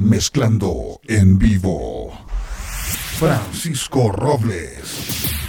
Mezclando en vivo. Francisco Robles.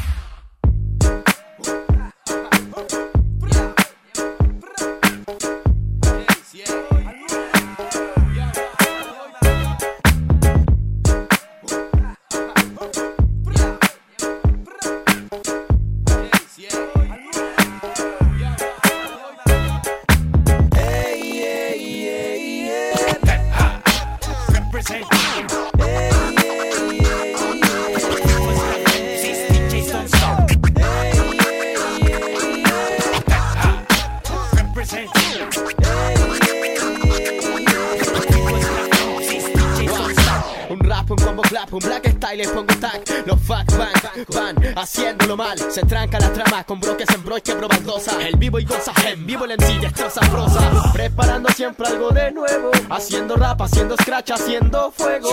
Se tranca la trama con bloques en bro y quebro baldosa. El vivo y goza en vivo el MC destroza prosa. Preparando siempre algo de nuevo. Haciendo rap, haciendo scratch, haciendo fuego.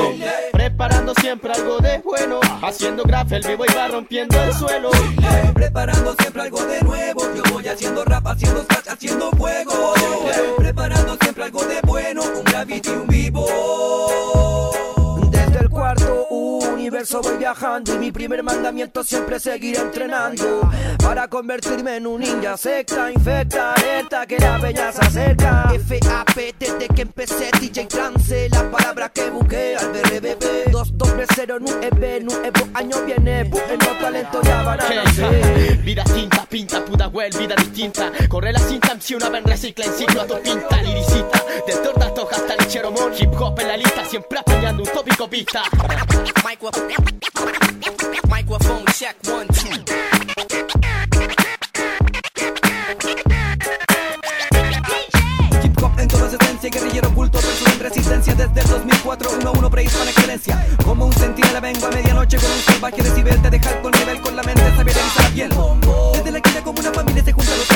Preparando siempre algo de bueno. Haciendo graf, el vivo y va rompiendo el suelo. Preparando siempre algo de nuevo. Yo voy haciendo rap, haciendo scratch, haciendo fuego. Preparando siempre algo de bueno. Un gravity, un vivo. Universo voy viajando y mi primer mandamiento siempre seguir entrenando para convertirme en un ninja secta, infecta, alerta que la peña se acerca. FAP desde que empecé DJ trance, la palabra que busqué al BRBB. 2 9 nuevo año viene, no talento ya van a nacer. Vida tinta, pinta, puta well, vida distinta. Corre la cinta, si una ven recicla en ciclo a tu pinta, liricita. De torta hip hop en la lista, siempre apañando un tópico pista. Microphone check one, two. Hip hop en toda su esencia, guerrillero oculto, persona en resistencia desde el 2004, 1-1 prehispana excelencia. Como un sentinela vengo a medianoche con un salvaje decibel, te deja con nivel con la mente, saber la piel. Desde la quilla como una familia se juntan los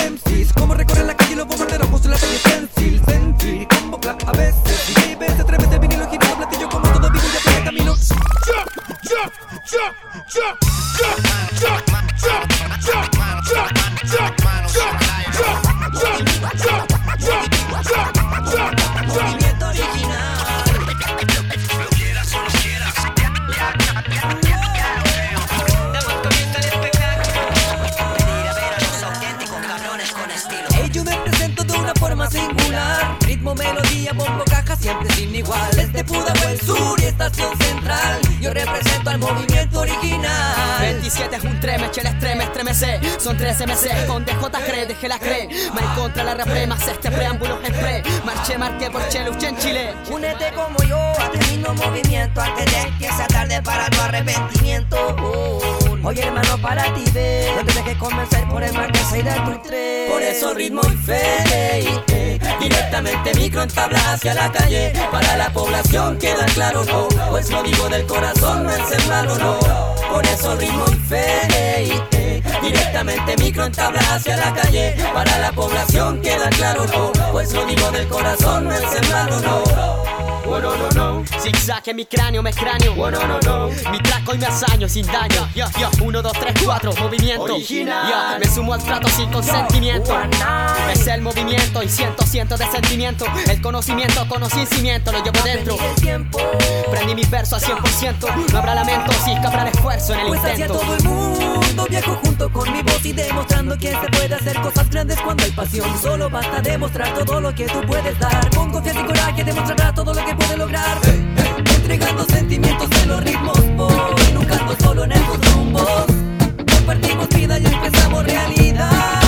melodía, bombo, caja, siempre sin igual. Desde Pudahuel Sur y Estación Central. Yo represento al movimiento original. 27 es un treme, el extreme, estremece. Son 13 meses con DJ cree, deje la cree. Me contra la reprema, este preámbulo pre Marché, marqué por Cheluche en Chile. Únete como yo a mismo movimiento antes de que sea tarde para tu arrepentimiento. Oye hermano, para ti ve, no te dejes convencer por el marqués de tu tren. Por eso ritmo y fe, directamente micro entabla hacia la calle. Para la población queda claro, no, pues lo digo del corazón, no es o no. Por eso ritmo y fe, directamente micro entabla hacia la calle. Para la población queda claro, no, pues lo digo del corazón, no es o no. Oh, no, no, no. Zigzag en mi cráneo, me cráneo. Oh, no, no, no. Mi traco y me hazaño sin daño. Yo, yo, 1, 2, 3, 4, movimiento. Original. Yo, me sumo al trato sin consentimiento. Es el movimiento y siento, cientos de sentimiento. El conocimiento, conocimiento, lo llevo dentro. Prendí mis versos al 100%. No habrá lamento, sí que habrá esfuerzo en el pues intento. Hacia todo el mundo viajo con mi voz y demostrando que se puede hacer cosas grandes cuando hay pasión. Solo basta demostrar todo lo que tú puedes dar. Con confianza y coraje demostrará todo lo que puede lograr. Entregando sentimientos en los ritmos, voy nunca ando solo en estos rumbos. Compartimos vida y empezamos realidad.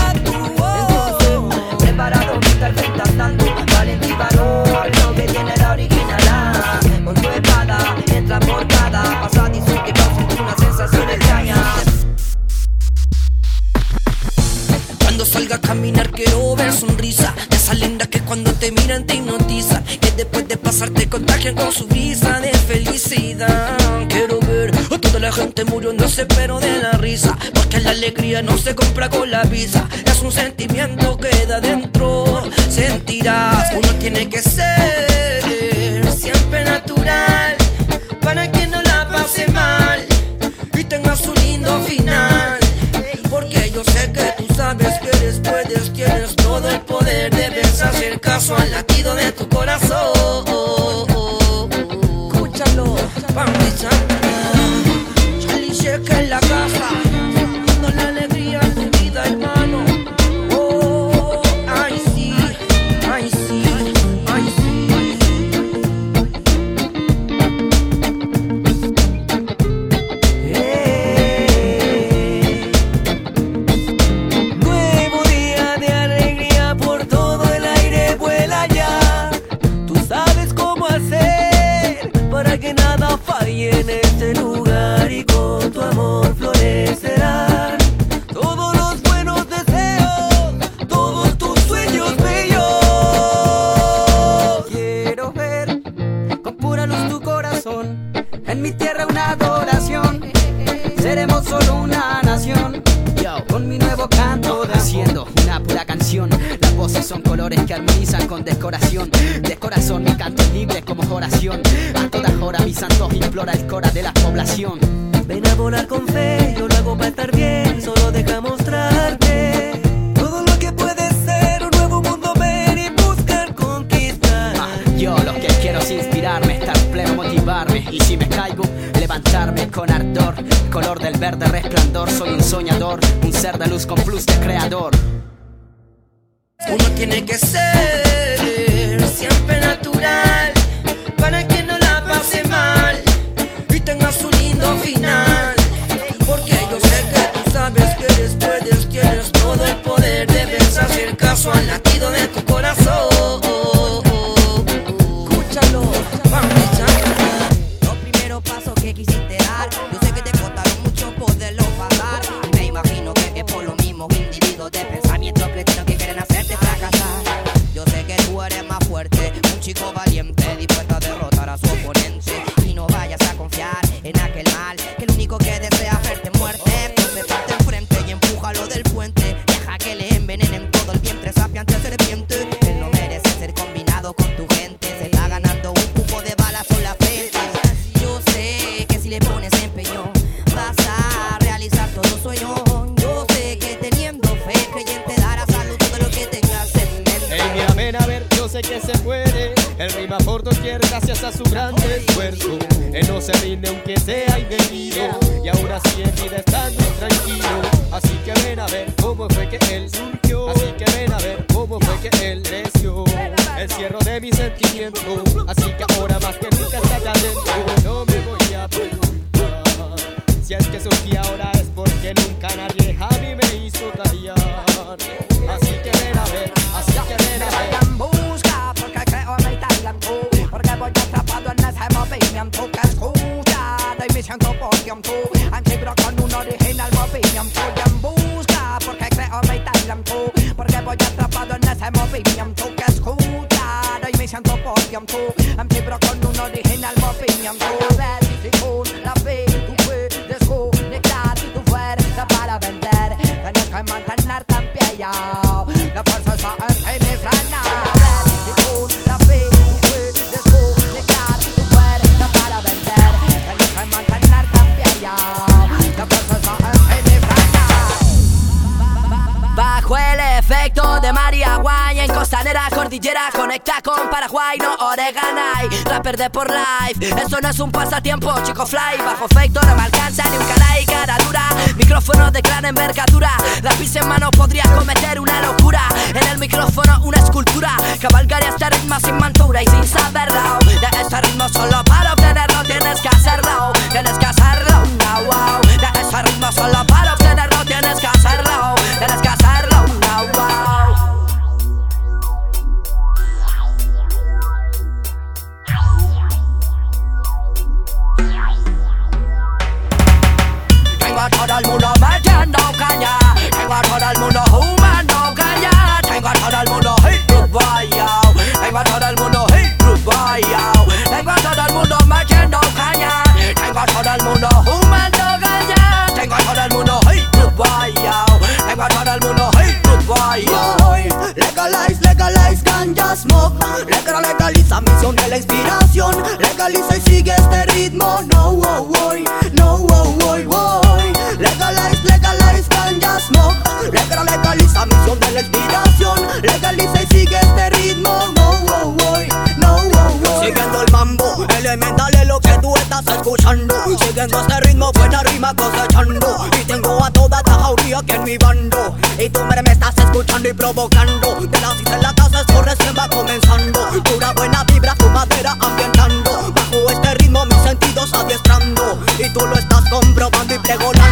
Caminar quiero ver sonrisa. De esa linda que cuando te miran te hipnotiza que después de pasar te contagian con su brisa de felicidad. Quiero ver a toda la gente muriéndose pero de la risa. Porque la alegría no se compra con la visa. Es un sentimiento que da dentro. Sentirás uno tiene que ser tanto libre como oración. A toda hora mis santos implora el cora de la población. Ven a volar con fe, yo lo hago para estar bien, solo deja mostrarte todo lo que puede ser un nuevo mundo ver y buscar conquistar. Ah, yo lo que quiero es inspirarme, estar pleno, motivarme y si me caigo levantarme con ardor, color del verde resplandor, soy un soñador, un ser de luz con plus de creador. Uno tiene que ser para que no la pase mal y tengas un lindo final. Porque yo sé que tú sabes que después tienes todo el poder, debes hacer caso a la gracias a su gran esfuerzo. Él no se rinde aunque sea indebido y ahora sigue vida estando tranquilo. Así que ven a ver cómo fue que él surgió. Así que ven a ver cómo fue que él creció. El cierro de mis sentimientos. Así I'm talking. ladillera Conecta con Paraguay, no Oreganay Rapper de por life Eso no es un pasatiempo, chico fly. Bajo fake no me alcanza ni un canal cara dura. Micrófono de gran envergadura Lápiz en mano podría cometer una locura. En el micrófono una escultura. Cabalgaría este ritmo sin mantura y sin saberlo De este ritmo solo ritmo, no wow boy, no wow boy boy. Legalize, legalize ganja smoke, legal legaliza misión de la inspiración. Legaliza y sigue este ritmo, no wow boy, no wow boy. Siguiendo el mambo, elemental es lo que tú estás escuchando. Siguiendo este ritmo, buena rima, cosa pregonar.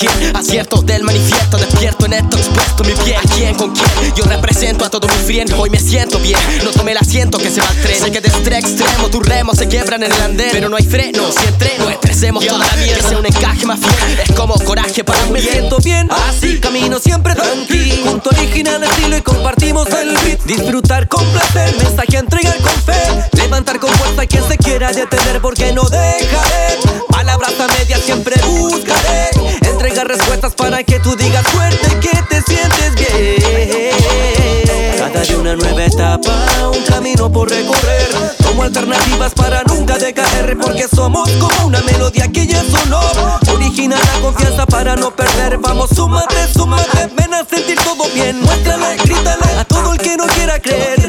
Al Aciertos del manifiesto, despierto en esto expuesto mi piel ¿A quién, con quién? Yo represento a todo mi friend Hoy me siento bien, no tome el asiento que se va al tren. Sé que de extre extremo tus remos se quiebran en el andén. Pero no hay freno, si entreno, estresemos toda la mierda Que sea un encaje más fiel, es como coraje para Me siento bien, así camino siempre tranqui. Junto original estilo y compartimos el beat. Disfrutar con placer, mensaje a entregar con fe. Levantar con fuerza a quien se quiera detener porque no dejaré. Palabras buscaré Respuestas para que tú digas fuerte que te sientes bien. Cada día una nueva etapa, un camino por recorrer Como alternativas para nunca decaer Porque somos como una melodía que ya sonó. Original la confianza para no perder. Vamos, súmate, súmate, ven a sentir todo bien. Muéstrale, grítale a todo el que no quiera creer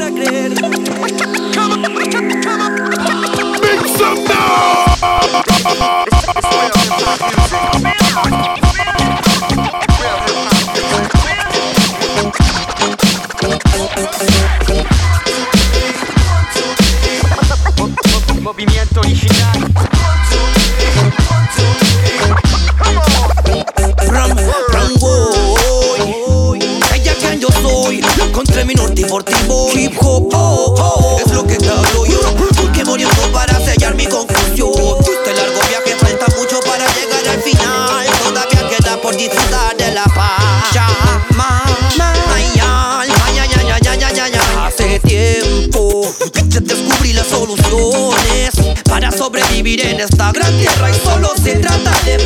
boy Con tres minutos y fortivo hip hop oh, oh, Es lo que te hablo yo. Porque muriendo para sellar mi confusión. Este largo viaje falta mucho para llegar al final. Toda Todavía queda por disfrutar de la paz Ya, ma, ma, ya, ya, ya, ya, ya, ya, ya Hace tiempo que descubrí las soluciones Para sobrevivir en esta gran tierra Y solo se trata de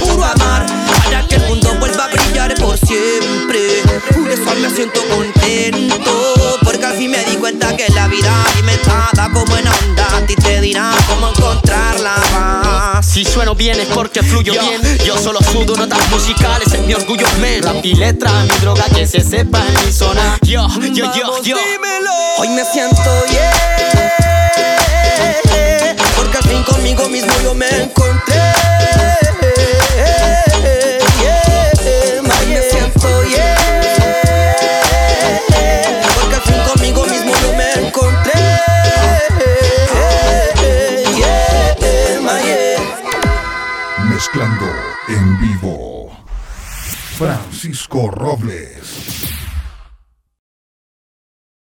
cuenta que la vida alimentada como en onda a ti te dirá cómo encontrar la paz. Si sueno bien es porque fluyo bien. Yo solo sudo notas musicales, es mi orgullo men Rap y letra, mi droga que se sepa en mi zona. Yo, yo, yo, yo. Hoy me siento bien Porque al fin conmigo mismo yo me encontré Marco Robles.